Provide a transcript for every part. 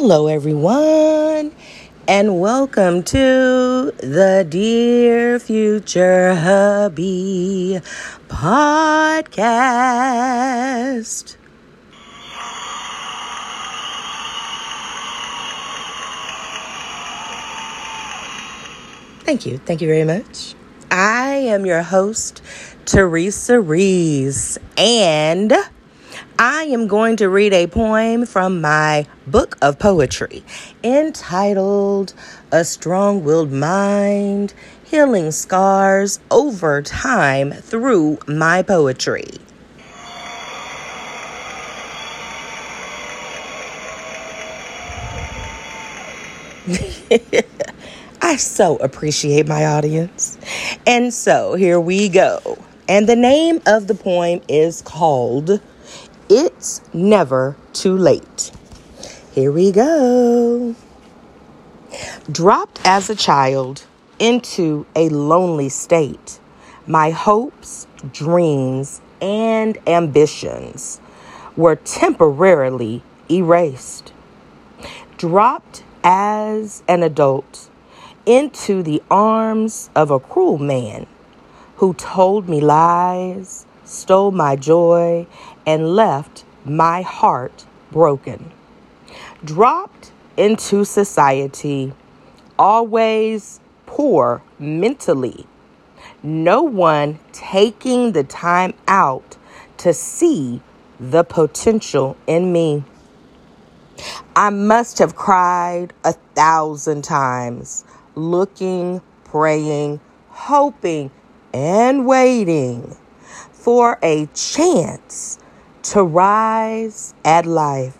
Hello, everyone, and welcome to the Dear Future Hubby podcast. Thank you. Thank you very much. I am your host, Teresa Reese, and I am going to read a poem from my book of poetry entitled A Strong Willed Mind Healing Scars Over Time Through My Poetry. I so appreciate my audience. And so here we go. And the name of the poem is called It's Never Too Late. Here we go. Dropped as a child into a lonely state, my hopes, dreams, and ambitions were temporarily erased. Dropped as an adult into the arms of a cruel man who told me lies, stole my joy, and left my heart broken. Dropped into society, always poor mentally. No one taking the time out to see the potential in me. I must have cried a thousand times looking, praying, hoping, and waiting for a chance to rise at life.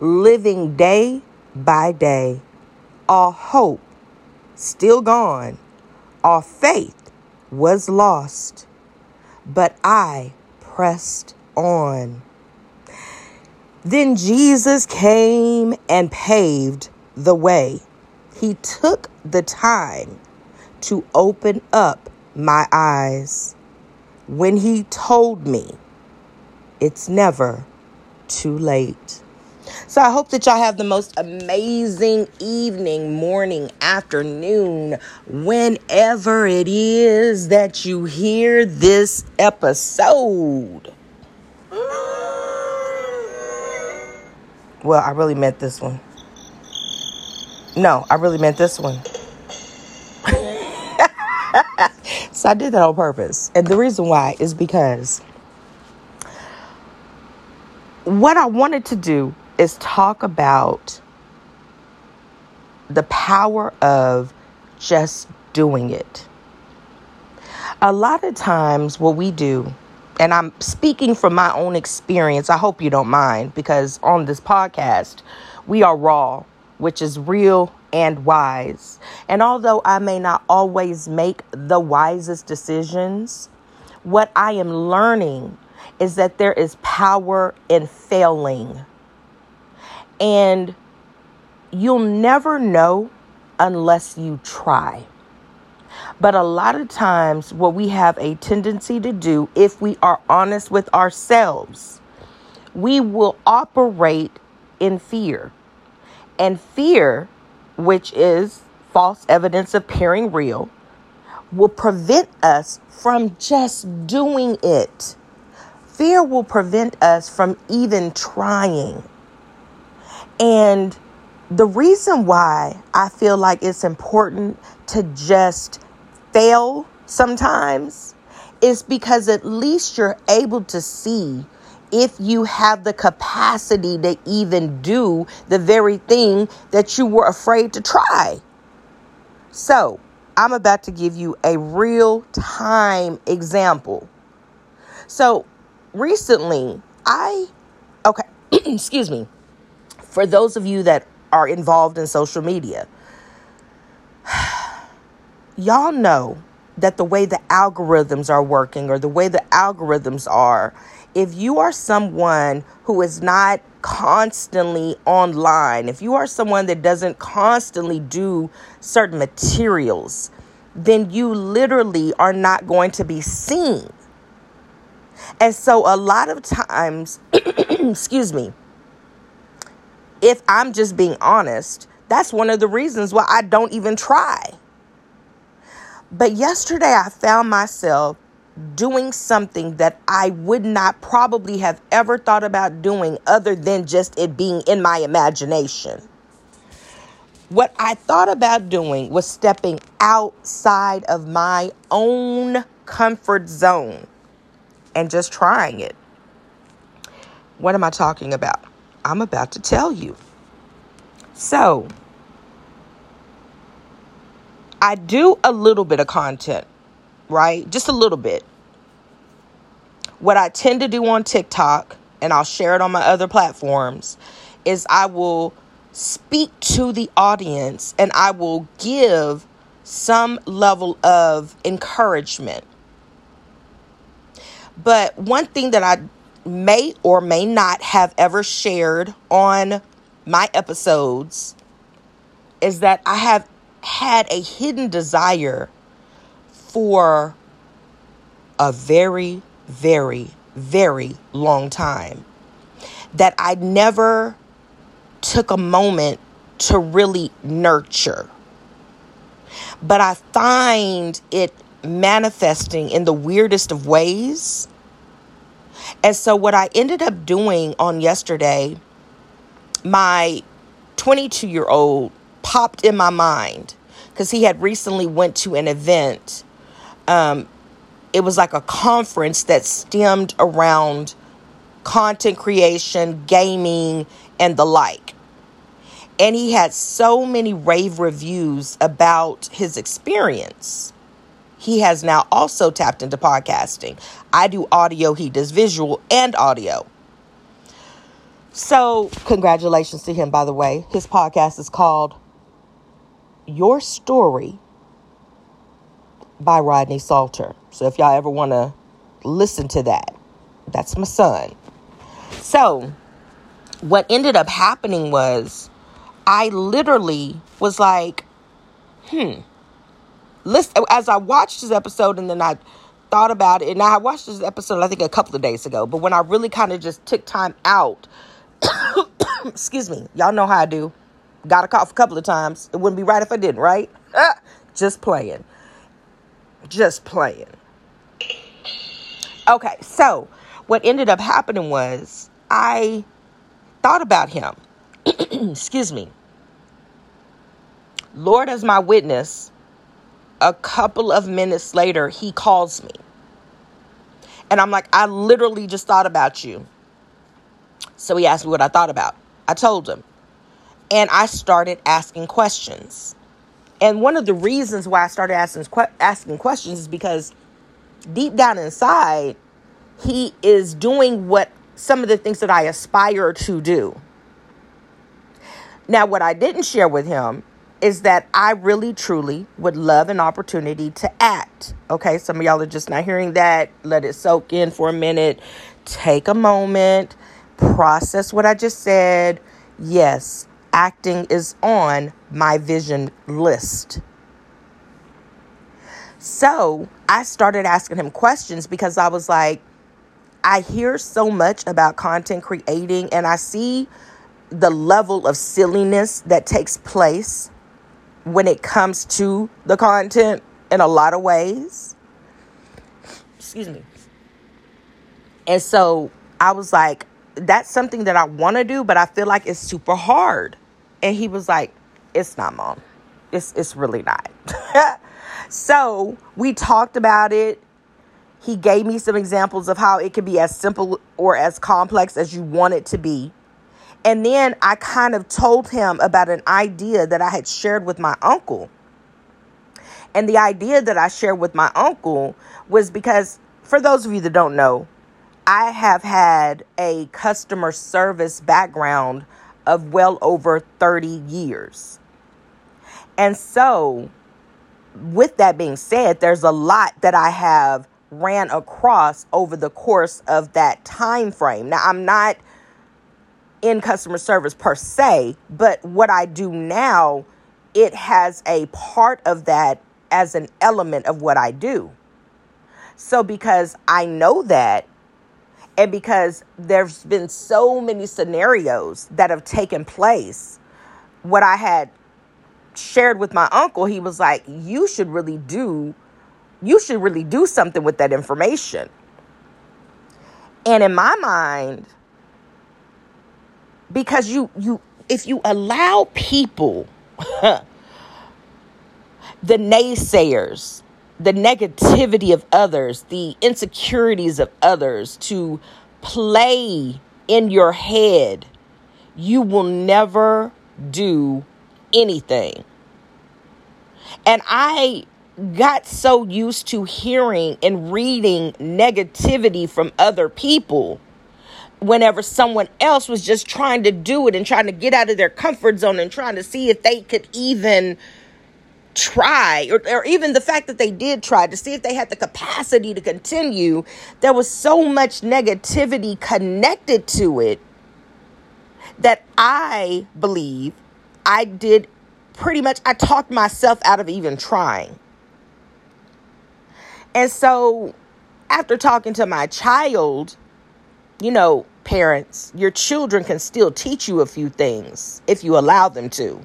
Living day by day, all hope still gone, all faith was lost, but I pressed on. Then Jesus came and paved the way he took the time to open up my eyes when He told me it's never too late. So I hope that y'all have the most amazing evening, morning, afternoon, whenever it is that you hear this episode. Well, I really meant this one. No, I really meant this one. so I did that on purpose. And the reason why is because what I wanted to do is talk about the power of just doing it. A lot of times, what we do, and I'm speaking from my own experience, I hope you don't mind, because on this podcast, we are raw which is real and wise. And although I may not always make the wisest decisions, what I am learning is that there is power in failing. And you'll never know unless you try. But a lot of times, what we have a tendency to do, if we are honest with ourselves, we will operate in fear. And fear, which is false evidence appearing real, will prevent us from just doing it. Fear will prevent us from even trying. And the reason why I feel like it's important to just fail sometimes is because at least you're able to see if you have the capacity to even do the very thing that you were afraid to try. So, I'm about to give you a real time example. So, recently, I, okay, excuse me, for those of you that are involved in social media, y'all know that the way the algorithms are working or the way the algorithms are if you are someone who is not constantly online, if you are someone that doesn't constantly do certain materials, then you literally are not going to be seen. And so, a lot of times, excuse me, if I'm just being honest, that's one of the reasons why I don't even try. But yesterday I found myself doing something that I would not probably have ever thought about doing other than just it being in my imagination. What I thought about doing was stepping outside of my own comfort zone and just trying it. What am I talking about? I'm about to tell you. So, I do a little bit of content, right? Just a little bit. What I tend to do on TikTok, and I'll share it on my other platforms, is I will speak to the audience and I will give some level of encouragement. But one thing that I may or may not have ever shared on my episodes is that I have had a hidden desire for a very, very, very long time that I never took a moment to really nurture. But I find it manifesting in the weirdest of ways. And so, what I ended up doing on yesterday, my 22 year old popped in my mind because he had recently went to an event. Um, it was like a conference that stemmed around content creation, gaming, and the like. And he had so many rave reviews about his experience. He has now also tapped into podcasting. I do audio, he does visual and audio. So, congratulations to him, by the way. His podcast is called Your Story by Rodney Salter. So, if y'all ever want to listen to that, that's my son. So, what ended up happening was I literally was like, hmm. Listen, as I watched this episode and then I thought about it, and I watched this episode, I think, a couple of days ago, but when I really kind of just took time out, excuse me, y'all know how I do. Got a cough a couple of times. It wouldn't be right if I didn't, right? Ah, just playing. Just playing. Okay, so what ended up happening was I thought about him. Excuse me. Lord, as my witness, a couple of minutes later, he calls me. And I'm like, I literally just thought about you. So he asked me what I thought about. I told him. And I started asking questions. And one of the reasons why I started asking, asking questions is because deep down inside, he is doing what some of the things that I aspire to do. Now, what I didn't share with him is that I really truly would love an opportunity to act. Okay, some of y'all are just not hearing that. Let it soak in for a minute. Take a moment, process what I just said. Yes, acting is on my vision list. So I started asking him questions because I was like, I hear so much about content creating and I see the level of silliness that takes place when it comes to the content in a lot of ways. Excuse me. And so I was like, that's something that I want to do, but I feel like it's super hard. And he was like, it's not, mom. It's, it's really not. so we talked about it he gave me some examples of how it could be as simple or as complex as you want it to be. And then I kind of told him about an idea that I had shared with my uncle. And the idea that I shared with my uncle was because, for those of you that don't know, I have had a customer service background of well over 30 years. And so, with that being said, there's a lot that I have ran across over the course of that time frame. Now, I'm not in customer service per se, but what I do now, it has a part of that as an element of what I do. So, because I know that, And because there's been so many scenarios that have taken place, what I had shared with my uncle, he was like, You should really do, you should really do something with that information. And in my mind, because you you if you allow people the naysayers the negativity of others the insecurities of others to play in your head you will never do anything. And i got so used to hearing and reading negativity from other people whenever someone else was just trying to do it and trying to get out of their comfort zone and trying to see if they could even try or, or even the fact that they did try to see if they had the capacity to continue there was so much negativity connected to it that i believe i did pretty much i talked myself out of even trying. And so after talking to my child you know parents, your children can still teach you a few things if you allow them to.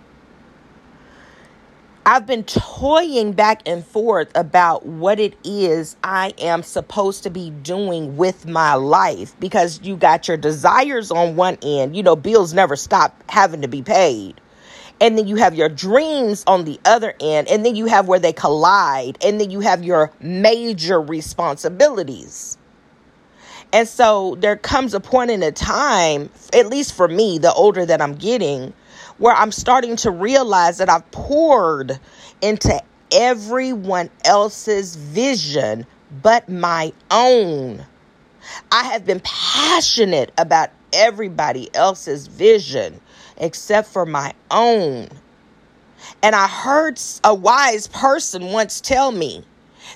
I've been toying back and forth about what it is I am supposed to be doing with my life because you got your desires on one end. You know, bills never stop having to be paid. And then you have your dreams on the other end. And then you have where they collide. And then you have your major responsibilities. And so there comes a point in a time, at least for me, the older that I'm getting, where I'm starting to realize that I've poured into everyone else's vision but my own. I have been passionate about everybody else's vision except for my own. And I heard a wise person once tell me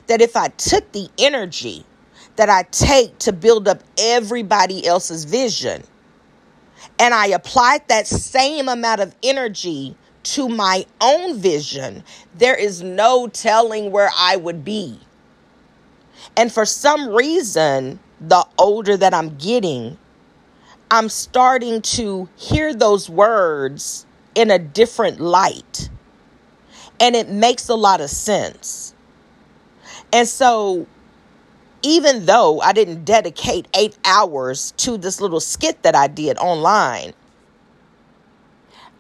that if I took the energy that I take to build up everybody else's vision. And I applied that same amount of energy to my own vision, there is no telling where I would be. And for some reason, the older that I'm getting, I'm starting to hear those words in a different light. And it makes a lot of sense. And so even though I didn't dedicate eight hours to this little skit that I did online,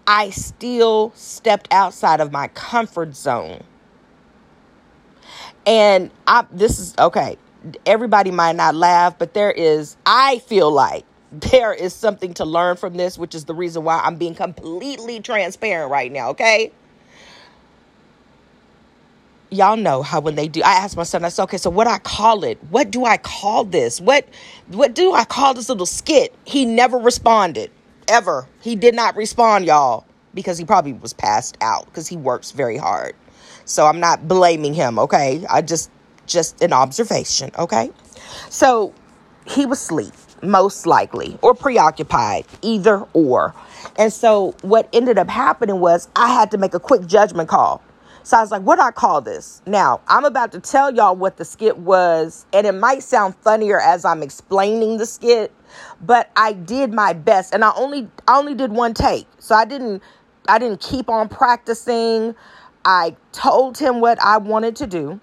I still stepped outside of my comfort zone. And I this is okay. Everybody might not laugh, but there is I feel like there is something to learn from this, which is the reason why I'm being completely transparent right now, okay? Y'all know how when they do i asked my son i said okay so what i call it? What do i call this? What what do i call this little skit? He never responded ever. He did not respond y'all because he probably was passed out because he works very hard. So i'm not blaming him okay? I just just an observation okay? So he was asleep most likely or preoccupied either or. And so what ended up happening was i had to make a quick judgment call so I was like, what do I call this? Now, I'm about to tell y'all what the skit was, and it might sound funnier as I'm explaining the skit, but I did my best and I only I only did one take. So I didn't I didn't keep on practicing. I told him what I wanted to do.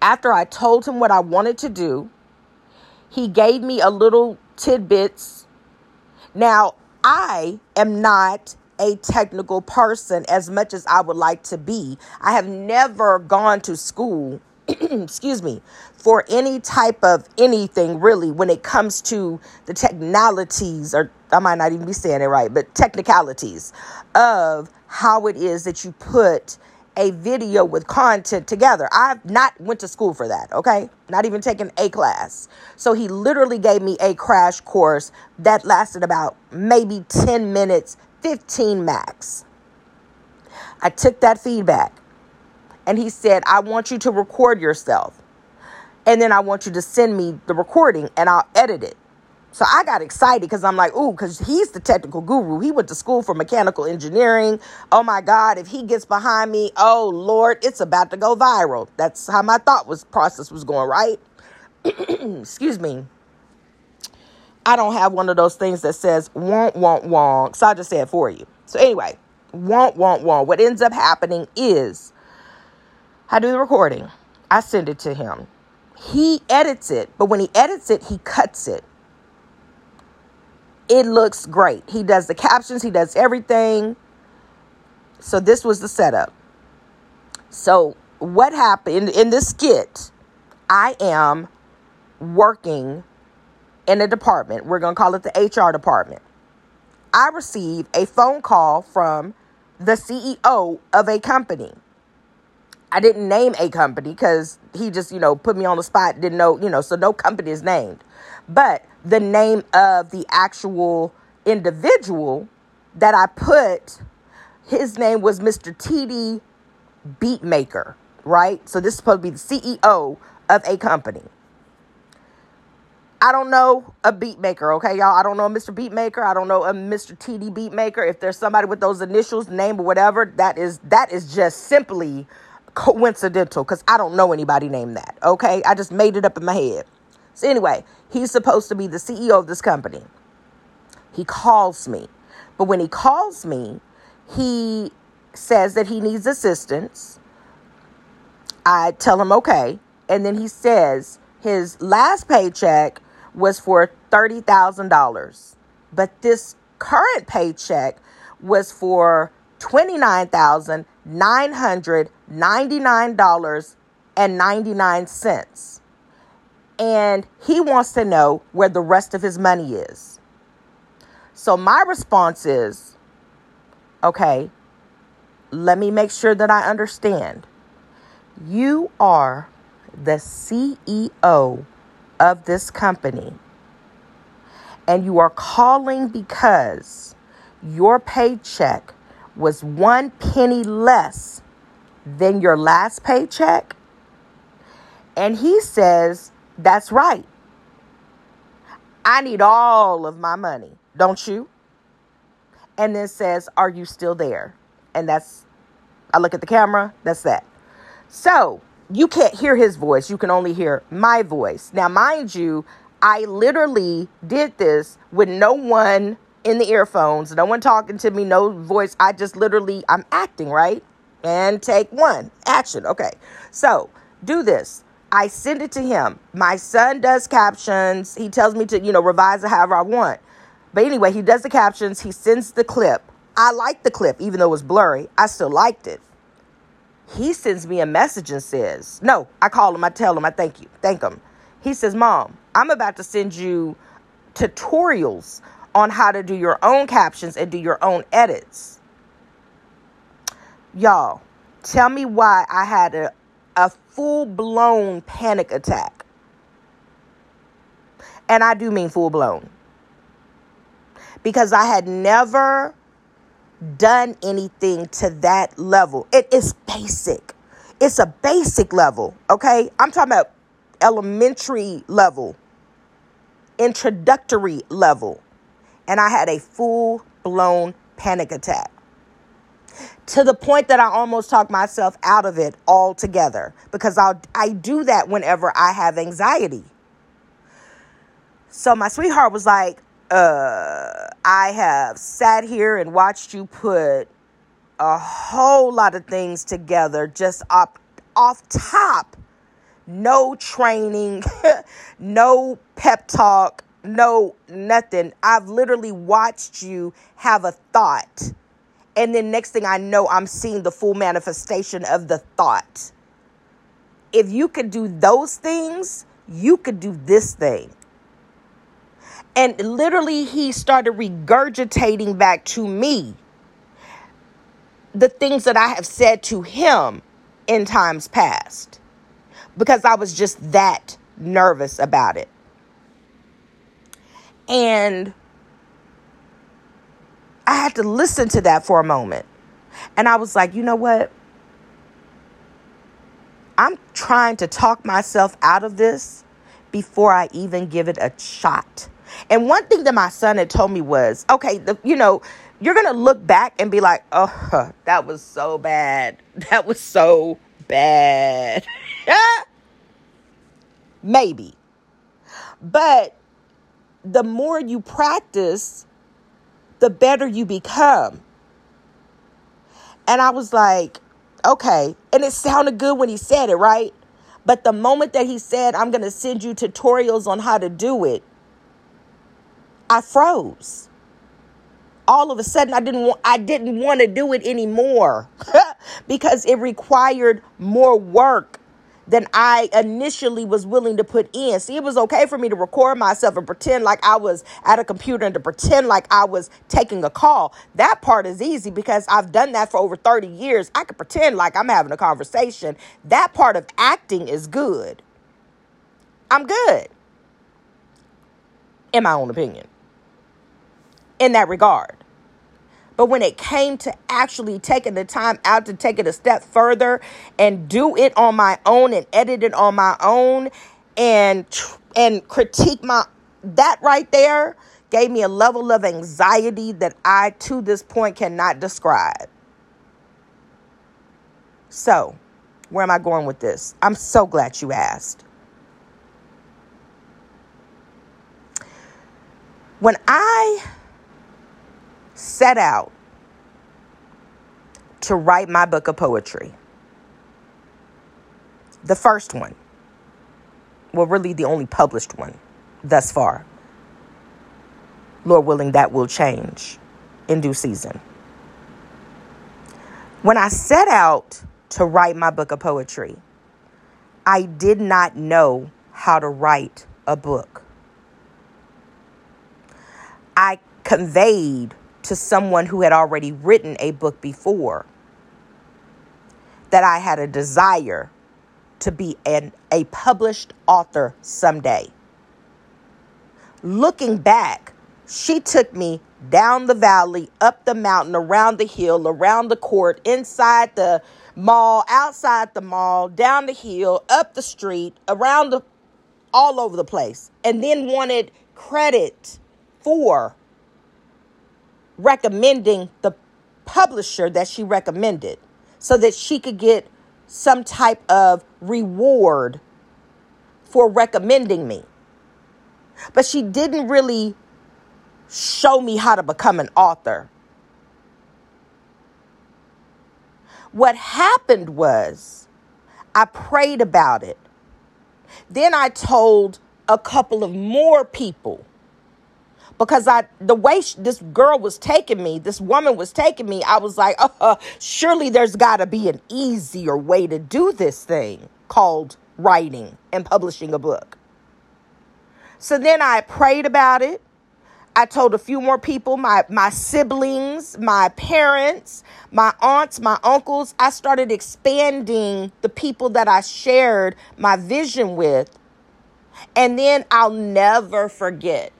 After I told him what I wanted to do, he gave me a little tidbits. Now, I am not a technical person as much as I would like to be. I have never gone to school, excuse me, for any type of anything really when it comes to the technicalities, or I might not even be saying it right, but technicalities of how it is that you put a video with content together. I've not went to school for that, okay? Not even taken a class. So he literally gave me a crash course that lasted about maybe 10 minutes 15 max. I took that feedback and he said, I want you to record yourself. And then I want you to send me the recording and I'll edit it. So I got excited because I'm like, ooh, because he's the technical guru. He went to school for mechanical engineering. Oh my God, if he gets behind me, oh Lord, it's about to go viral. That's how my thought was process was going, right? Excuse me. I don't have one of those things that says won't, won't, won't. So I just said for you. So anyway, won't, won't, won't. What ends up happening is I do the recording. I send it to him. He edits it, but when he edits it, he cuts it. It looks great. He does the captions, he does everything. So this was the setup. So what happened in this skit? I am working in a department. We're going to call it the HR department. I receive a phone call from the CEO of a company. I didn't name a company because he just, you know, put me on the spot, didn't know, you know, so no company is named. But the name of the actual individual that I put, his name was Mr. TD Beatmaker, right? So this is supposed to be the CEO of a company. I don't know a beat maker, okay, y'all. I don't know a Mr. Beatmaker. I don't know a Mr. TD Beatmaker. If there's somebody with those initials, name or whatever, that is that is just simply coincidental because I don't know anybody named that. Okay, I just made it up in my head. So anyway, he's supposed to be the CEO of this company. He calls me, but when he calls me, he says that he needs assistance. I tell him okay, and then he says his last paycheck was for $30,000. But this current paycheck was for $29,999.99. And he wants to know where the rest of his money is. So my response is okay, let me make sure that I understand. You are the CEO of this company and you are calling because your paycheck was one penny less than your last paycheck? And he says, That's right. I need all of my money, don't you? And then says, Are you still there? And that's, I look at the camera, that's that. So you can't hear his voice. You can only hear my voice. Now, mind you, I literally did this with no one in the earphones, no one talking to me, no voice. I just literally, I'm acting, right? And take one, action. Okay. So do this. I send it to him. My son does captions. He tells me to, you know, revise it however I want. But anyway, he does the captions. He sends the clip. I like the clip, even though it was blurry. I still liked it he sends me a message and says, No, I call him, I tell him, I thank you, thank him. He says, Mom, I'm about to send you tutorials on how to do your own captions and do your own edits. Y'all, tell me why I had a, a full blown panic attack. And I do mean full blown. Because I had never done anything to that level. It is basic. It's a basic level, okay? I'm talking about elementary level, introductory level. And I had a full blown panic attack to the point that I almost talked myself out of it altogether because I I do that whenever I have anxiety. So my sweetheart was like, uh, I have sat here and watched you put a whole lot of things together just up off top. No training, no pep talk, no nothing. I've literally watched you have a thought. And then next thing I know, I'm seeing the full manifestation of the thought. If you could do those things, you could do this thing. And literally, he started regurgitating back to me the things that I have said to him in times past because I was just that nervous about it. And I had to listen to that for a moment. And I was like, you know what? I'm trying to talk myself out of this before I even give it a shot. And one thing that my son had told me was, okay, the, you know, you're going to look back and be like, oh, that was so bad. That was so bad. Maybe. But the more you practice, the better you become. And I was like, okay. And it sounded good when he said it, right? But the moment that he said, I'm going to send you tutorials on how to do it, I froze. All of a sudden I didn't want I didn't want to do it anymore because it required more work than I initially was willing to put in. See, it was okay for me to record myself and pretend like I was at a computer and to pretend like I was taking a call. That part is easy because I've done that for over 30 years. I could pretend like I'm having a conversation. That part of acting is good. I'm good, in my own opinion, in that regard. But when it came to actually taking the time out to take it a step further and do it on my own and edit it on my own and and critique my that right there gave me a level of anxiety that I to this point cannot describe. So, where am I going with this? I'm so glad you asked. When I set out to write my book of poetry. The first one, well, really the only published one thus far. Lord willing, that will change in due season. When I set out to write my book of poetry, I did not know how to write a book. I conveyed to someone who had already written a book before that I had a desire to be an, a published author someday. Looking back, she took me down the valley, up the mountain, around the hill, around the court, inside the mall, outside the mall, down the hill, up the street, around the all over the place, and then wanted credit for recommending the publisher that she recommended so that she could get some type of reward for recommending me. But she didn't really show me how to become an author. What happened was I prayed about it. Then I told a couple of more people because I the way sh- this girl was taking me, this woman was taking me, I was like, uh, surely there's got to be an easier way to do this thing called writing and publishing a book. So then I prayed about it. I told a few more people, my my siblings, my parents, my aunts, my uncles. I started expanding the people that I shared my vision with. And then I'll never forget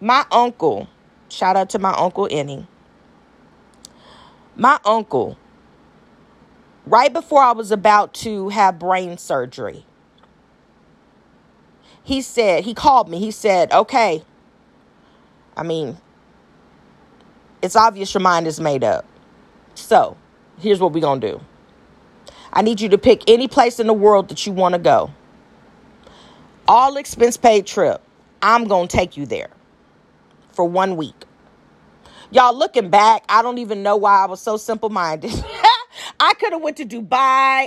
my uncle, shout out to my uncle Annie. My uncle, right before I was about to have brain surgery, he said, he called me. He said, okay, I mean, it's obvious your mind is made up. So here's what we're going to do I need you to pick any place in the world that you want to go. All expense paid trip. I'm going to take you there for one week. Y'all looking back, I don't even know why I was so simple-minded. I could have went to Dubai.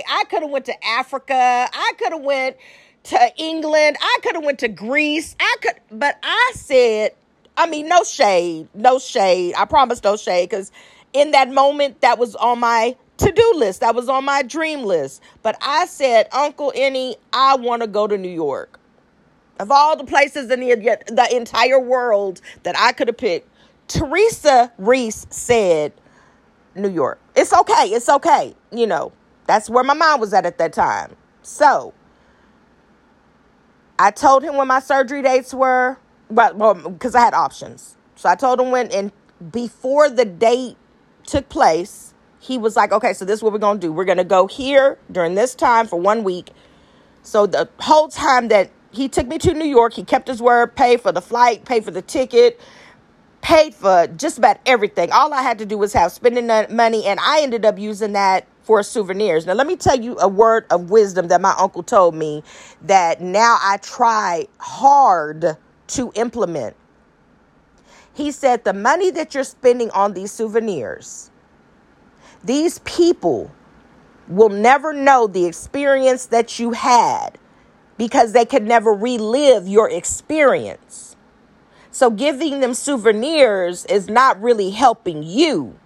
I could have went to Africa. I could have went to England. I could have went to Greece. I could but I said, I mean, no shade, no shade. I promise no shade cuz in that moment that was on my to-do list. That was on my dream list. But I said, "Uncle Annie, I want to go to New York." Of all the places in the, the entire world that I could have picked, Teresa Reese said New York. It's okay. It's okay. You know, that's where my mind was at at that time. So I told him when my surgery dates were, but well, because I had options. So I told him when, and before the date took place, he was like, okay, so this is what we're going to do. We're going to go here during this time for one week. So the whole time that he took me to New York. He kept his word, paid for the flight, paid for the ticket, paid for just about everything. All I had to do was have spending money, and I ended up using that for souvenirs. Now, let me tell you a word of wisdom that my uncle told me that now I try hard to implement. He said, The money that you're spending on these souvenirs, these people will never know the experience that you had because they could never relive your experience. So giving them souvenirs is not really helping you.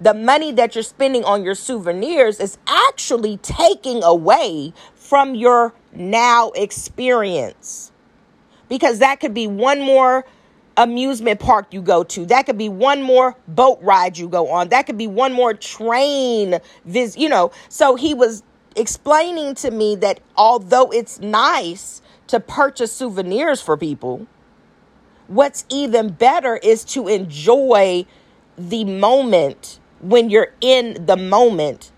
The money that you're spending on your souvenirs is actually taking away from your now experience. Because that could be one more amusement park you go to. That could be one more boat ride you go on. That could be one more train visit, you know. So he was explaining to me that although it's nice to purchase souvenirs for people, what's even better is to enjoy the moment when you're in the moment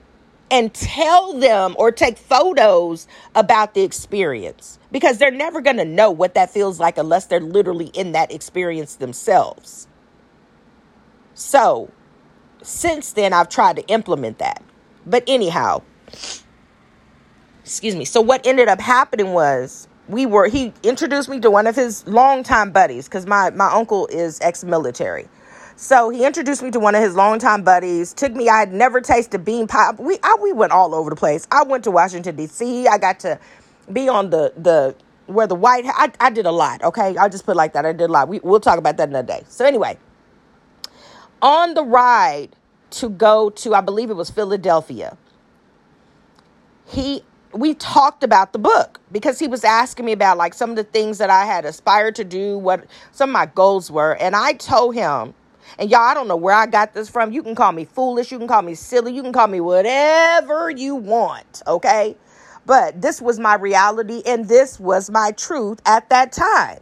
and tell them or take photos about the experience because they're never going to know what that feels like unless they're literally in that experience themselves. So, since then, I've tried to implement that. But, anyhow, excuse me. So, what ended up happening was we were, he introduced me to one of his longtime buddies because my, my uncle is ex military. So he introduced me to one of his longtime buddies. Took me. I had never tasted bean pie. We I, we went all over the place. I went to Washington D.C. I got to be on the the where the White. I I did a lot. Okay, I'll just put like that. I did a lot. We we'll talk about that another day. So anyway, on the ride to go to I believe it was Philadelphia. He we talked about the book because he was asking me about like some of the things that I had aspired to do, what some of my goals were, and I told him and y'all, I don't know where I got this from. You can call me foolish. You can call me silly. You can call me whatever you want. Okay. But this was my reality and this was my truth at that time.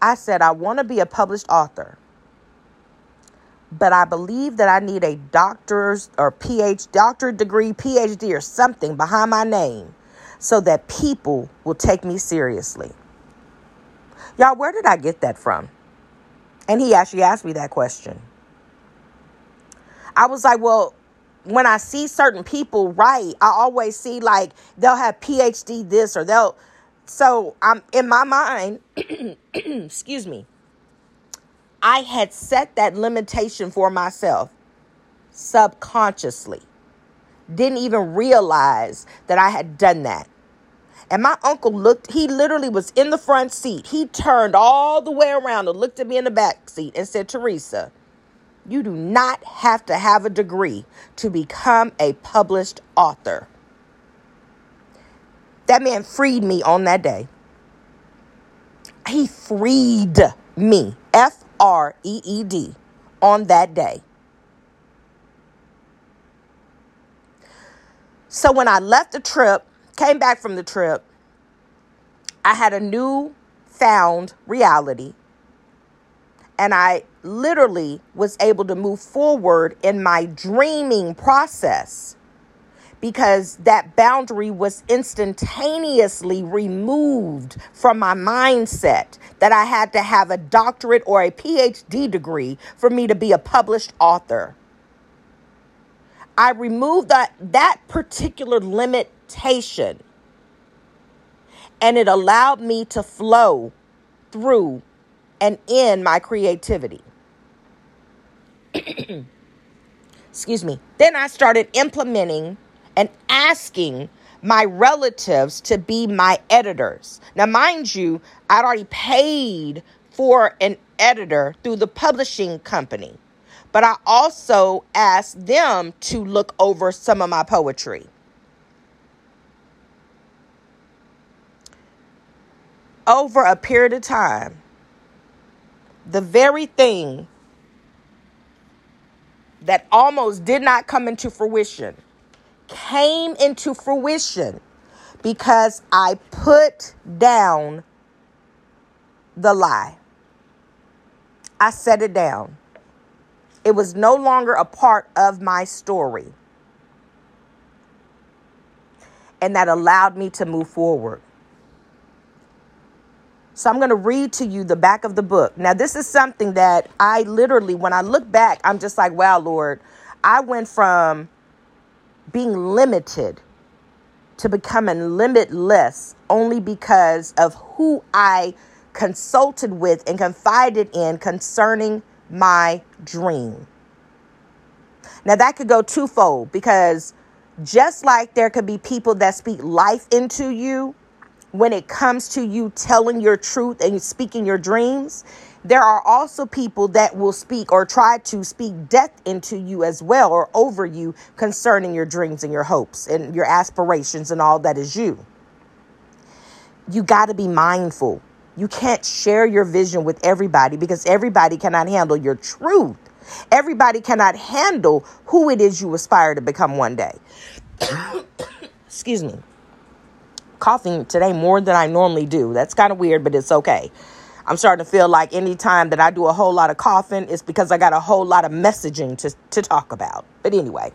I said, I want to be a published author, but I believe that I need a doctor's or PhD, doctorate degree, PhD, or something behind my name so that people will take me seriously. Y'all, where did I get that from? And he actually asked me that question. I was like, well, when I see certain people write, I always see like they'll have PhD this or they'll. So I'm in my mind, excuse me, I had set that limitation for myself subconsciously. Didn't even realize that I had done that. And my uncle looked, he literally was in the front seat. He turned all the way around and looked at me in the back seat and said, Teresa, you do not have to have a degree to become a published author. That man freed me on that day. He freed me, F R E E D, on that day. So when I left the trip, came back from the trip, I had a new found reality. And I literally was able to move forward in my dreaming process because that boundary was instantaneously removed from my mindset that I had to have a doctorate or a PhD degree for me to be a published author. I removed that, that particular limitation and it allowed me to flow through and in my creativity. Excuse me. Then I started implementing and asking my relatives to be my editors. Now, mind you, I'd already paid for an editor through the publishing company but I also asked them to look over some of my poetry. Over a period of time, the very thing that almost did not come into fruition came into fruition because I put down the lie. I set it down. It was no longer a part of my story. And that allowed me to move forward. So I'm going to read to you the back of the book. Now, this is something that I literally, when I look back, I'm just like, wow, Lord, I went from being limited to becoming limitless only because of who I consulted with and confided in concerning my dream. Now, that could go twofold because just like there could be people that speak life into you when it comes to you telling your truth and speaking your dreams, there are also people that will speak or try to speak death into you as well or over you concerning your dreams and your hopes and your aspirations and all that is you. You got to be mindful. You can't share your vision with everybody because everybody cannot handle your truth. Everybody cannot handle who it is you aspire to become one day. Excuse me. Coughing today more than I normally do. That's kind of weird, but it's okay. I'm starting to feel like anytime that I do a whole lot of coughing, it's because I got a whole lot of messaging to, to talk about. But anyway,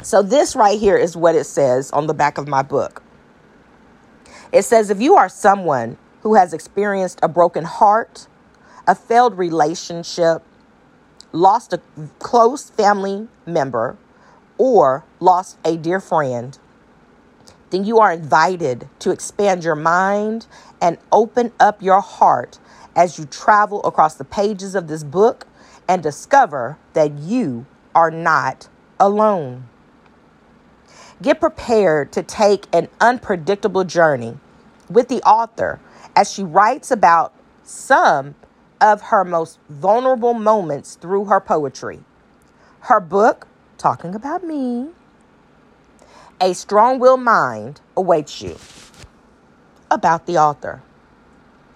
so this right here is what it says on the back of my book. It says, if you are someone who has experienced a broken heart, a failed relationship, lost a close family member, or lost a dear friend, then you are invited to expand your mind and open up your heart as you travel across the pages of this book and discover that you are not alone. Get prepared to take an unpredictable journey with the author as she writes about some of her most vulnerable moments through her poetry. Her book, Talking About Me, A Strong Willed Mind, awaits you about the author.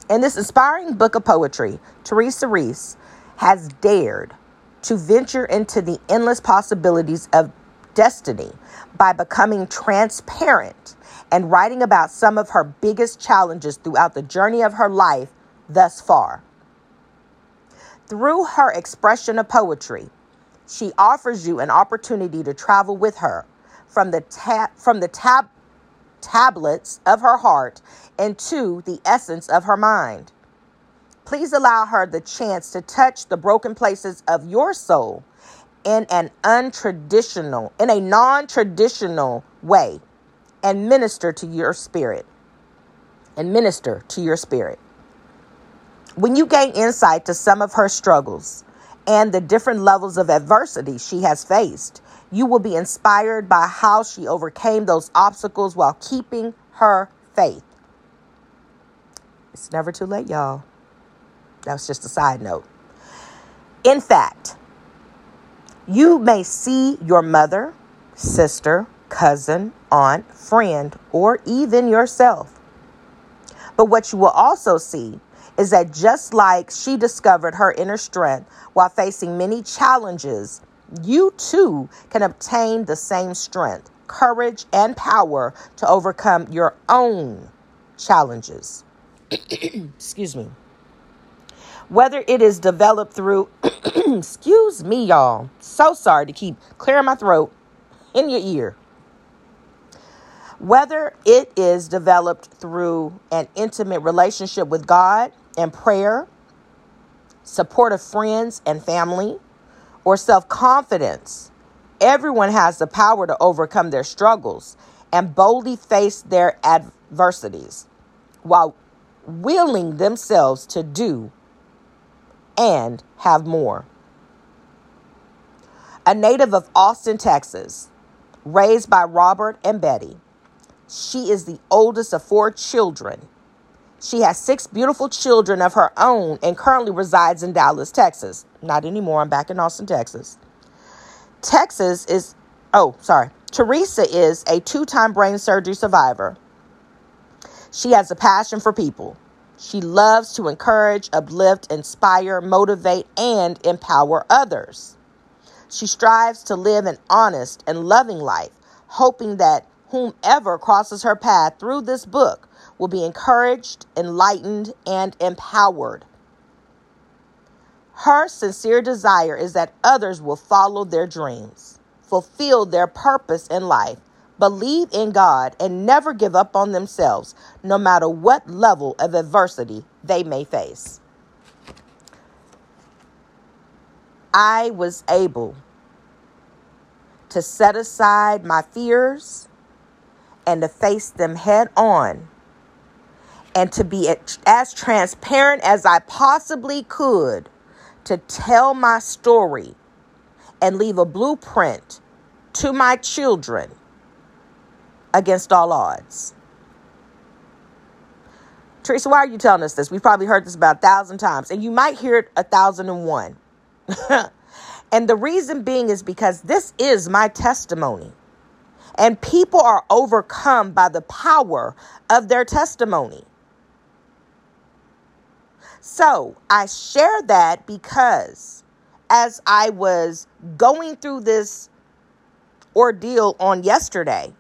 In this inspiring book of poetry, Teresa Reese has dared to venture into the endless possibilities of destiny by becoming transparent and writing about some of her biggest challenges throughout the journey of her life thus far. Through her expression of poetry, she offers you an opportunity to travel with her from the tab from the tab tablets of her heart into the essence of her mind. Please allow her the chance to touch the broken places of your soul in an untraditional, in a non traditional way and minister to your spirit. And minister to your spirit. When you gain insight to some of her struggles and the different levels of adversity she has faced, you will be inspired by how she overcame those obstacles while keeping her faith. It's never too late, y'all. That was just a side note. In fact, you may see your mother, sister, cousin, aunt, friend, or even yourself. But what you will also see is that just like she discovered her inner strength while facing many challenges you too can obtain the same strength, courage, and power to overcome your own challenges. excuse me. Whether it is developed through, excuse me, y'all. So sorry to keep clearing my throat in your ear. Whether it is developed through an intimate relationship with God and prayer, supportive friends and family, or self confidence. Everyone has the power to overcome their struggles and boldly face their adversities while willing themselves to do and have more. A native of Austin, Texas, raised by Robert and Betty, she is the oldest of four children. She has six beautiful children of her own and currently resides in Dallas, Texas. Not anymore. I'm back in Austin, Texas. Texas is, oh, sorry. Teresa is a two time brain surgery survivor. She has a passion for people. She loves to encourage, uplift, inspire, motivate, and empower others. She strives to live an honest and loving life, hoping that whomever crosses her path through this book will be encouraged, enlightened, and empowered. Her sincere desire is that others will follow their dreams, fulfill their purpose in life, believe in God, and never give up on themselves, no matter what level of adversity they may face. I was able to set aside my fears and to face them head on and to be as transparent as I possibly could to tell my story and leave a blueprint to my children against all odds. Teresa, why are you telling us this? We've probably heard this about a thousand times, and you might hear it a thousand and one. and the reason being is because this is my testimony. And people are overcome by the power of their testimony. So I share that because as I was going through this ordeal on yesterday,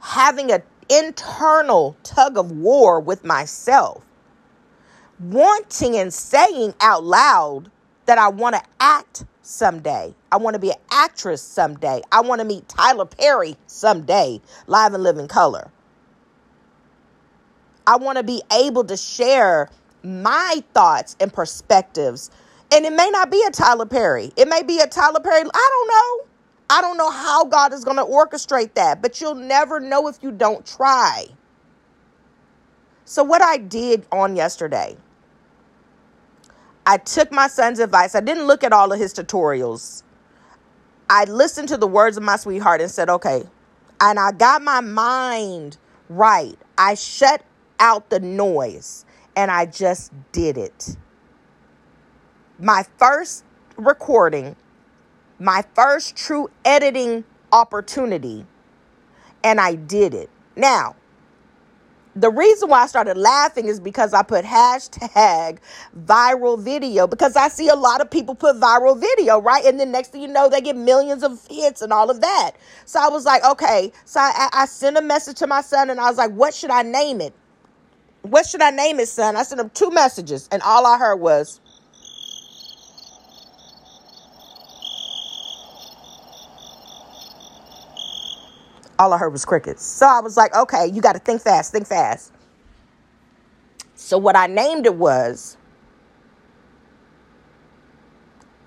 having an internal tug of war with myself, wanting and saying out loud that I want to act someday. I want to be an actress someday. I want to meet Tyler Perry someday, live and live in color. I want to be able to share my thoughts and perspectives. And it may not be a Tyler Perry. It may be a Tyler Perry. I don't know. I don't know how God is going to orchestrate that, but you'll never know if you don't try. So, what I did on yesterday, I took my son's advice. I didn't look at all of his tutorials. I listened to the words of my sweetheart and said, okay. And I got my mind right. I shut out the noise and I just did it. My first recording, my first true editing opportunity, and I did it. Now, the reason why I started laughing is because I put hashtag viral video because I see a lot of people put viral video, right? And then next thing you know, they get millions of hits and all of that. So I was like, okay. So I, I sent a message to my son and I was like, what should I name it? What should I name it, son? I sent him two messages, and all I heard was, all I heard was crickets. So I was like, okay, you got to think fast, think fast. So what I named it was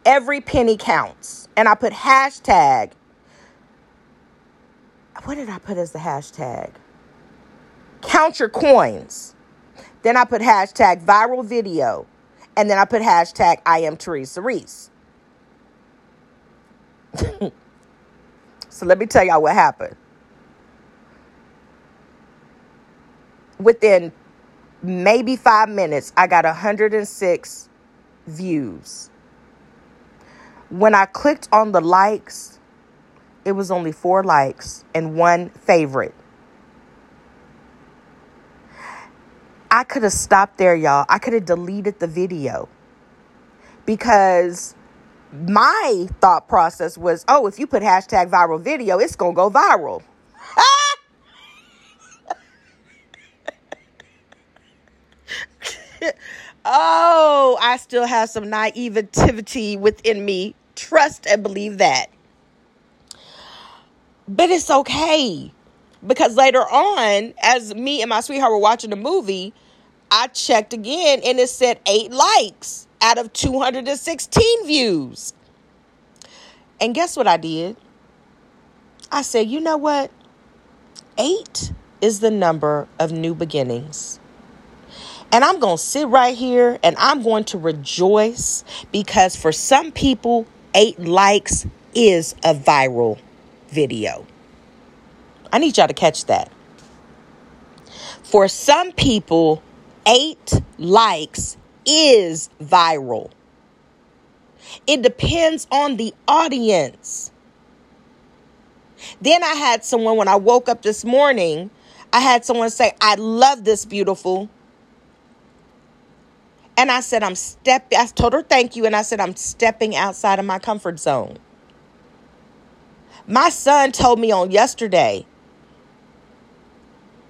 Every Penny Counts. And I put hashtag. What did I put as the hashtag? Count your coins. Then I put hashtag viral video. And then I put hashtag I am Teresa Reese. so let me tell y'all what happened. Within maybe five minutes, I got 106 views. When I clicked on the likes, it was only four likes and one favorite. I could have stopped there, y'all. I could have deleted the video because my thought process was, oh, if you put hashtag viral video, it's going to go viral. oh, I still have some naivety within me. Trust and believe that. But it's okay. Because later on, as me and my sweetheart were watching the movie, I checked again and it said eight likes out of 216 views. And guess what I did? I said, you know what? Eight is the number of new beginnings. And I'm going to sit right here and I'm going to rejoice because for some people, eight likes is a viral video. I need y'all to catch that. For some people, eight likes is viral. It depends on the audience. Then I had someone, when I woke up this morning, I had someone say, I love this beautiful. And I said, I'm stepping, I told her thank you. And I said, I'm stepping outside of my comfort zone. My son told me on yesterday,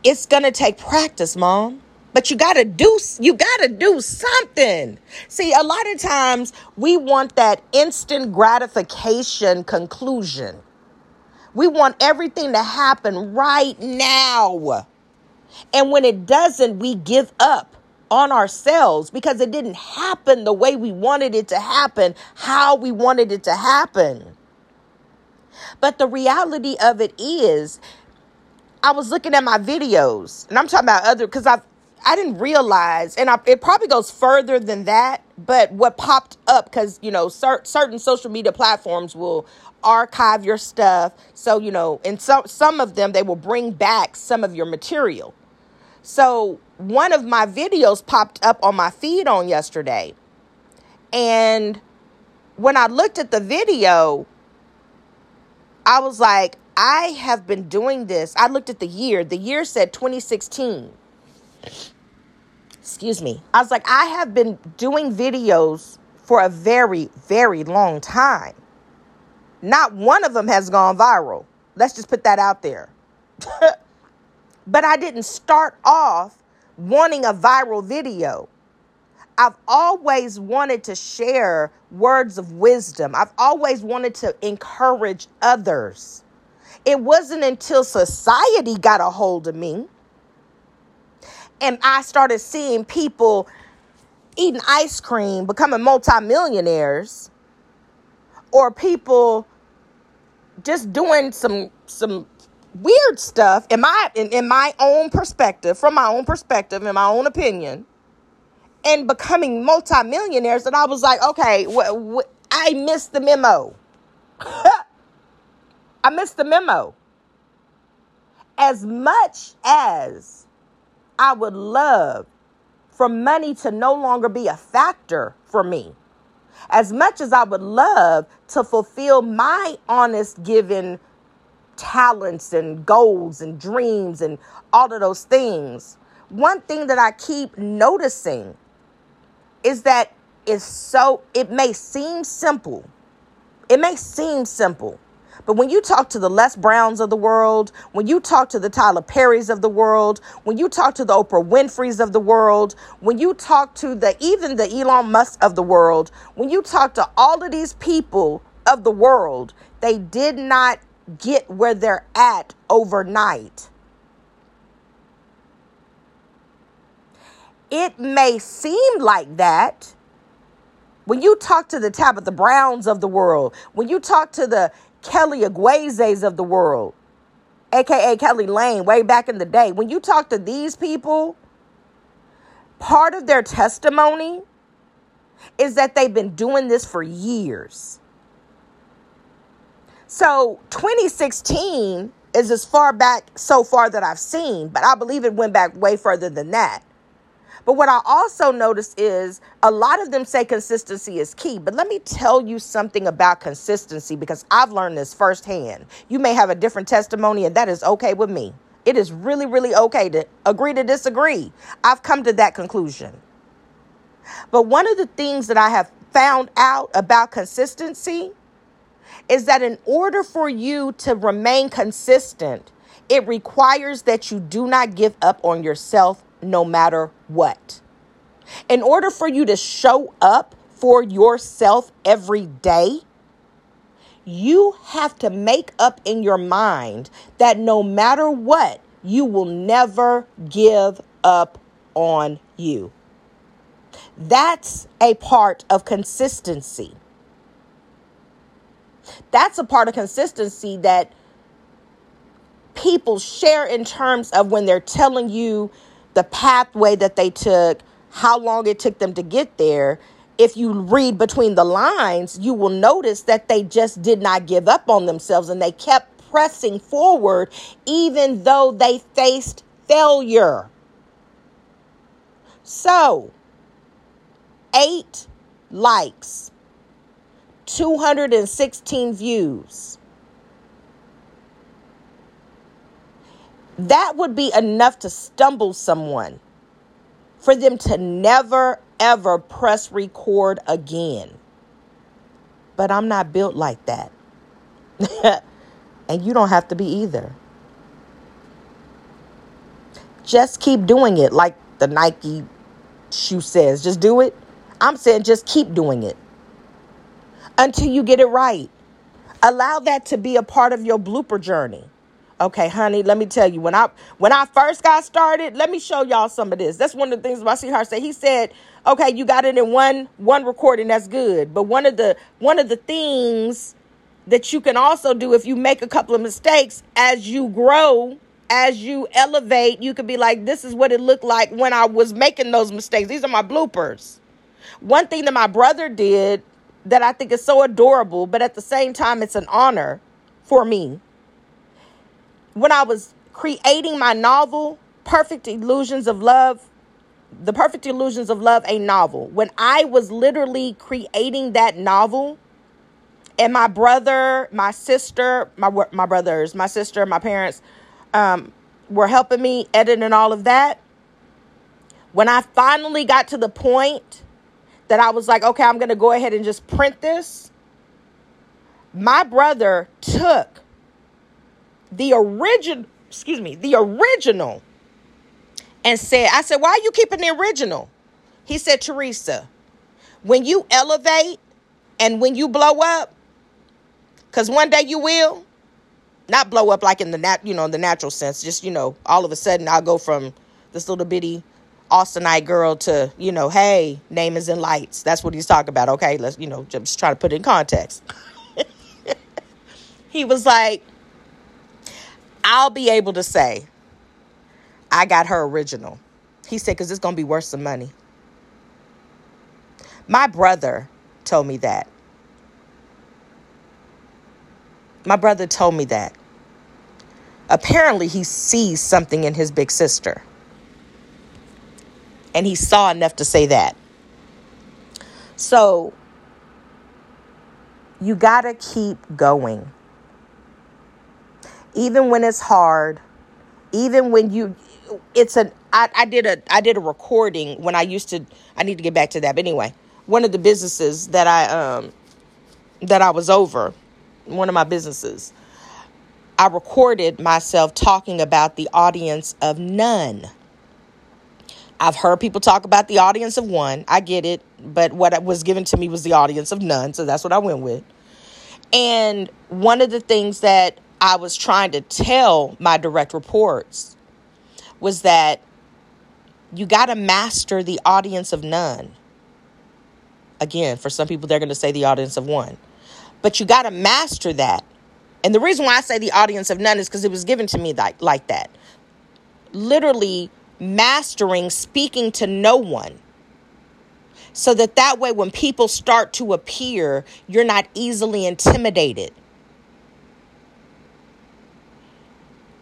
it's going to take practice, mom. But you got to do you got to do something. See, a lot of times we want that instant gratification conclusion. We want everything to happen right now. And when it doesn't, we give up on ourselves because it didn't happen the way we wanted it to happen, how we wanted it to happen. But the reality of it is, I was looking at my videos, and I'm talking about other because I I didn't realize, and I, it probably goes further than that. But what popped up because you know cer- certain social media platforms will archive your stuff, so you know, and some some of them they will bring back some of your material. So one of my videos popped up on my feed on yesterday, and when I looked at the video, I was like, I have been doing this. I looked at the year. The year said 2016. Excuse me. I was like, I have been doing videos for a very, very long time. Not one of them has gone viral. Let's just put that out there. but I didn't start off wanting a viral video. I've always wanted to share words of wisdom. I've always wanted to encourage others. It wasn't until society got a hold of me and I started seeing people eating ice cream, becoming multimillionaires, or people just doing some some weird stuff in my in, in my own perspective, from my own perspective, in my own opinion, and becoming multimillionaires. And I was like, okay, wh- wh- I missed the memo. I missed the memo. As much as I would love for money to no longer be a factor for me, as much as I would love to fulfill my honest given talents and goals and dreams and all of those things, one thing that I keep noticing is that it's so, it may seem simple. It may seem simple, but when you talk to the Les Browns of the world, when you talk to the Tyler Perrys of the world, when you talk to the Oprah Winfreys of the world, when you talk to the even the Elon Musk of the world, when you talk to all of these people of the world, they did not get where they're at overnight. It may seem like that when you talk to the Tabitha Browns of the world, when you talk to the Kelly Aguazes of the world, aka Kelly Lane, way back in the day. When you talk to these people, part of their testimony is that they've been doing this for years. So 2016 is as far back so far that I've seen, but I believe it went back way further than that. But what I also notice is a lot of them say consistency is key. But let me tell you something about consistency because I've learned this firsthand. You may have a different testimony, and that is okay with me. It is really, really okay to agree to disagree. I've come to that conclusion. But one of the things that I have found out about consistency is that in order for you to remain consistent, it requires that you do not give up on yourself no matter what. In order for you to show up for yourself every day, you have to make up in your mind that no matter what, you will never give up on you. That's a part of consistency. That's a part of consistency that people share in terms of when they're telling you the pathway that they took, how long it took them to get there, if you read between the lines, you will notice that they just did not give up on themselves and they kept pressing forward even though they faced failure. So, eight likes, 216 views. That would be enough to stumble someone for them to never ever press record again. But I'm not built like that. and you don't have to be either. Just keep doing it like the Nike shoe says. Just do it. I'm saying just keep doing it until you get it right. Allow that to be a part of your blooper journey. Okay, honey, let me tell you, when I when I first got started, let me show y'all some of this. That's one of the things my sweetheart said. He said, okay, you got it in one one recording, that's good. But one of the one of the things that you can also do if you make a couple of mistakes as you grow as you elevate you could be like this is what it looked like when i was making those mistakes these are my bloopers one thing that my brother did that i think is so adorable but at the same time it's an honor for me when i was creating my novel perfect illusions of love the perfect illusions of love a novel when i was literally creating that novel and my brother, my sister, my my brothers, my sister, my parents um, were helping me editing all of that. When I finally got to the point that I was like, okay, I'm going to go ahead and just print this, my brother took the original, excuse me, the original and said, I said, why are you keeping the original? He said, Teresa, when you elevate and when you blow up, because one day you will not blow up like in the nat, you know, in the natural sense. Just you know, all of a sudden I'll go from this little bitty Austinite girl to you know, hey, name is in lights. That's what he's talking about. Okay, let's you know, just try to put it in context. he was like, I'll be able to say, I got her original. He said, because it's gonna be worth some money. My brother told me that. My brother told me that. Apparently, he sees something in his big sister. And he saw enough to say that. So, you got to keep going. Even when it's hard, even when you it's an I, I did a I did a recording when I used to I need to get back to that. But anyway, one of the businesses that I um that I was over one of my businesses, I recorded myself talking about the audience of none. I've heard people talk about the audience of one. I get it, but what was given to me was the audience of none, so that's what I went with. And one of the things that I was trying to tell my direct reports was that you got to master the audience of none. Again, for some people, they're going to say the audience of one. But you got to master that. And the reason why I say the audience of none is because it was given to me like, like that. Literally mastering speaking to no one. So that that way when people start to appear, you're not easily intimidated.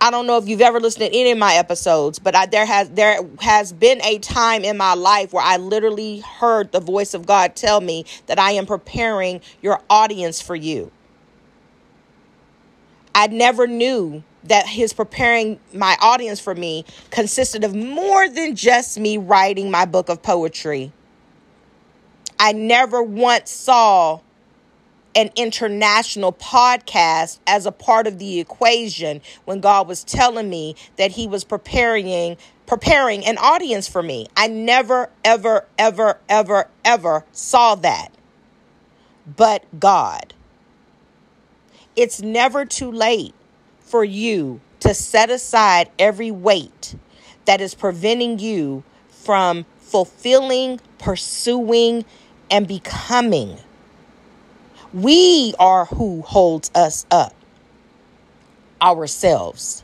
I don't know if you've ever listened to any of my episodes, but I, there has there has been a time in my life where I literally heard the voice of God tell me that I am preparing your audience for you. I never knew that his preparing my audience for me consisted of more than just me writing my book of poetry. I never once saw an international podcast as a part of the equation when God was telling me that he was preparing preparing an audience for me. I never ever ever ever ever saw that. But God. It's never too late for you to set aside every weight that is preventing you from fulfilling, pursuing, and becoming we are who holds us up ourselves.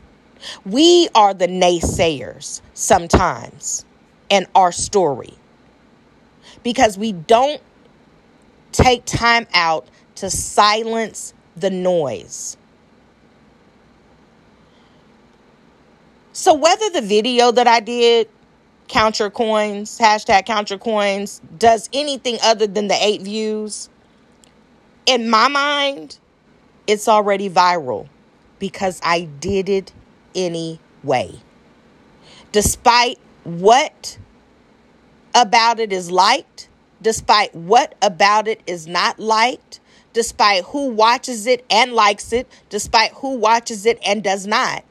We are the naysayers sometimes in our story because we don't take time out to silence the noise. So, whether the video that I did, count your coins, hashtag count your coins, does anything other than the eight views, in my mind, it's already viral because I did it anyway. Despite what about it is liked, despite what about it is not liked, despite who watches it and likes it, despite who watches it and does not.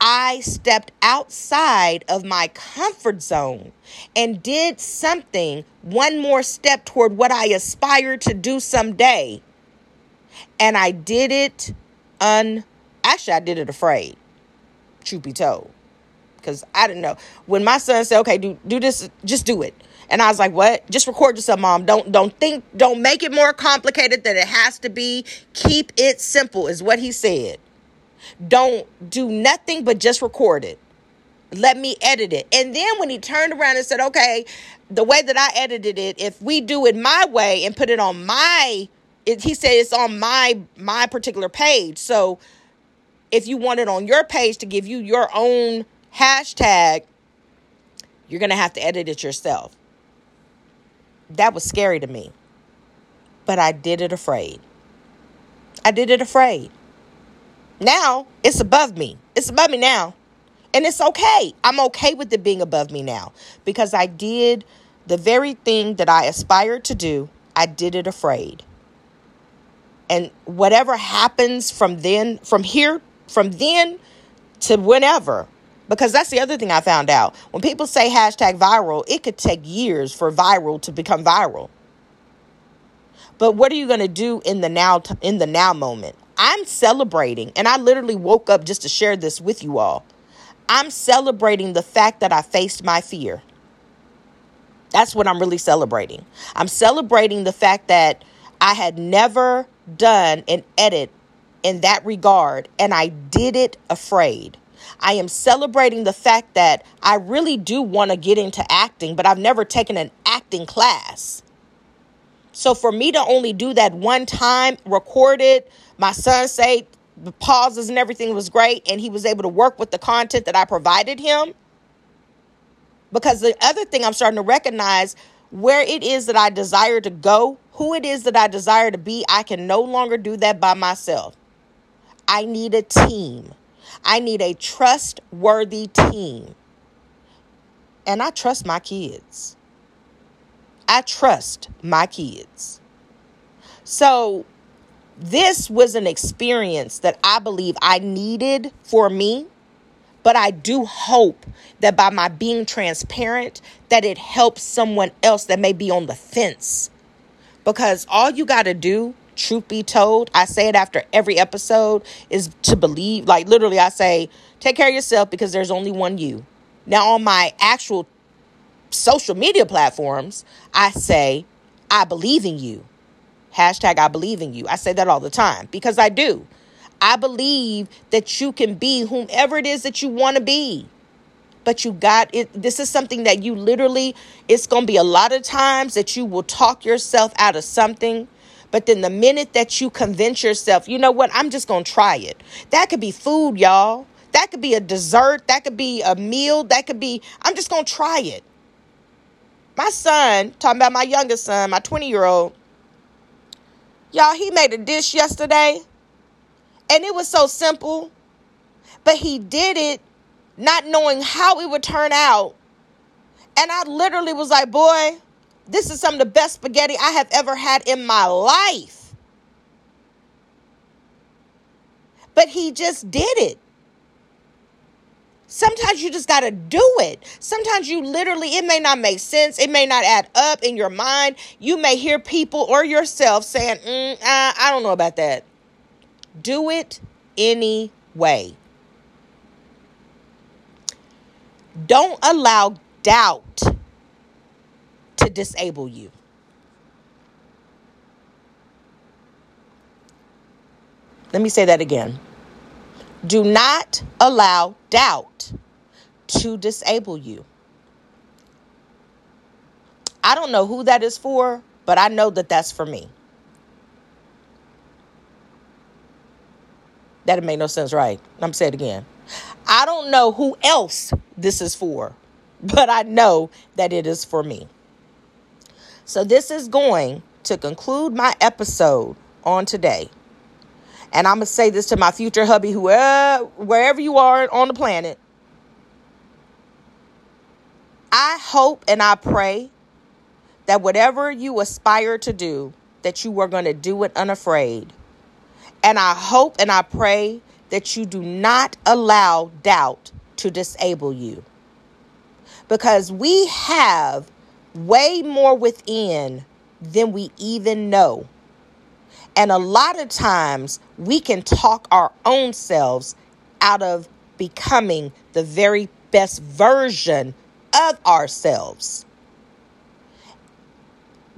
I stepped outside of my comfort zone and did something, one more step toward what I aspire to do someday. And I did it un actually I did it afraid. Truth be told. Because I didn't know. When my son said, okay, do do this, just do it. And I was like, "What? Just record yourself, mom. Don't don't think don't make it more complicated than it has to be. Keep it simple." Is what he said. Don't do nothing but just record it. Let me edit it. And then when he turned around and said, "Okay, the way that I edited it, if we do it my way and put it on my it, he said it's on my my particular page. So if you want it on your page to give you your own hashtag, you're to have to edit it yourself. That was scary to me. But I did it afraid. I did it afraid. Now it's above me. It's above me now. And it's okay. I'm okay with it being above me now because I did the very thing that I aspired to do. I did it afraid. And whatever happens from then, from here, from then to whenever, because that's the other thing I found out. When people say hashtag viral, it could take years for viral to become viral. But what are you going to do in the now in the now moment? I'm celebrating and I literally woke up just to share this with you all. I'm celebrating the fact that I faced my fear. That's what I'm really celebrating. I'm celebrating the fact that I had never done an edit in that regard and I did it afraid. I am celebrating the fact that I really do want to get into acting, but I've never taken an acting class. So for me to only do that one time, record it, my son say the pauses and everything was great, and he was able to work with the content that I provided him. Because the other thing I'm starting to recognize where it is that I desire to go, who it is that I desire to be, I can no longer do that by myself. I need a team. I need a trustworthy team. And I trust my kids. I trust my kids. So, this was an experience that I believe I needed for me, but I do hope that by my being transparent that it helps someone else that may be on the fence. Because all you got to do truth be told, I say it after every episode, is to believe. Like literally, I say, take care of yourself because there's only one you. Now, on my actual social media platforms, I say, I believe in you. Hashtag I believe in you. I say that all the time because I do. I believe that you can be whomever it is that you want to be. But you got it. This is something that you literally, it's going to be a lot of times that you will talk yourself out of something but then the minute that you convince yourself, you know what, I'm just going to try it. That could be food, y'all. That could be a dessert. That could be a meal. That could be, I'm just going to try it. My son, talking about my youngest son, my 20 year old, y'all, he made a dish yesterday and it was so simple, but he did it not knowing how it would turn out. And I literally was like, boy, this is some of the best spaghetti I have ever had in my life. But he just did it. Sometimes you just got to do it. Sometimes you literally, it may not make sense. It may not add up in your mind. You may hear people or yourself saying, mm, I, I don't know about that. Do it anyway. Don't allow doubt to disable you. Let me say that again. Do not allow doubt to disable you. I don't know who that is for, but I know that that's for me. That'd make no sense, right? I'm saying it again. I don't know who else this is for, but I know that it is for me. So, this is going to conclude my episode on today. And I'm going to say this to my future hubby, whoever, wherever you are on the planet. I hope and I pray that whatever you aspire to do, that you are going to do it unafraid. And I hope and I pray that you do not allow doubt to disable you. Because we have way more within than we even know. And a lot of times we can talk our own selves out of becoming the very best version of ourselves.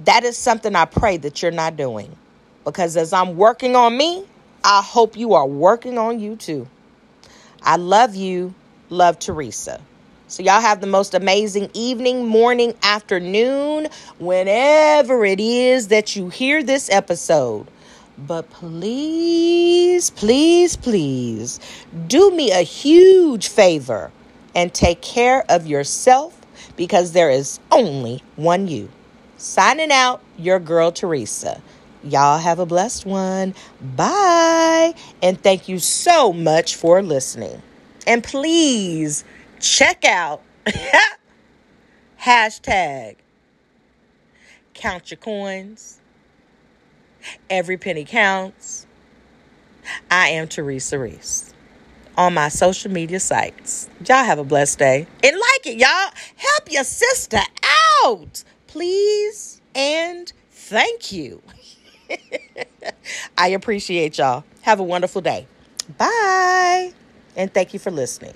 That is something I pray that you're not doing. Because as I'm working on me, I hope you are working on you too. I love you. Love Teresa. So, y'all have the most amazing evening, morning, afternoon, whenever it is that you hear this episode. But please, please, please do me a huge favor and take care of yourself because there is only one you. Signing out, your girl Teresa. Y'all have a blessed one. Bye. And thank you so much for listening. And please check out hashtag count your coins. Every penny counts. I am Teresa Reese on my social media sites. Y'all have a blessed day and like it, y'all. Help your sister out, please and thank you. I appreciate y'all. Have a wonderful day. Bye. And thank you for listening.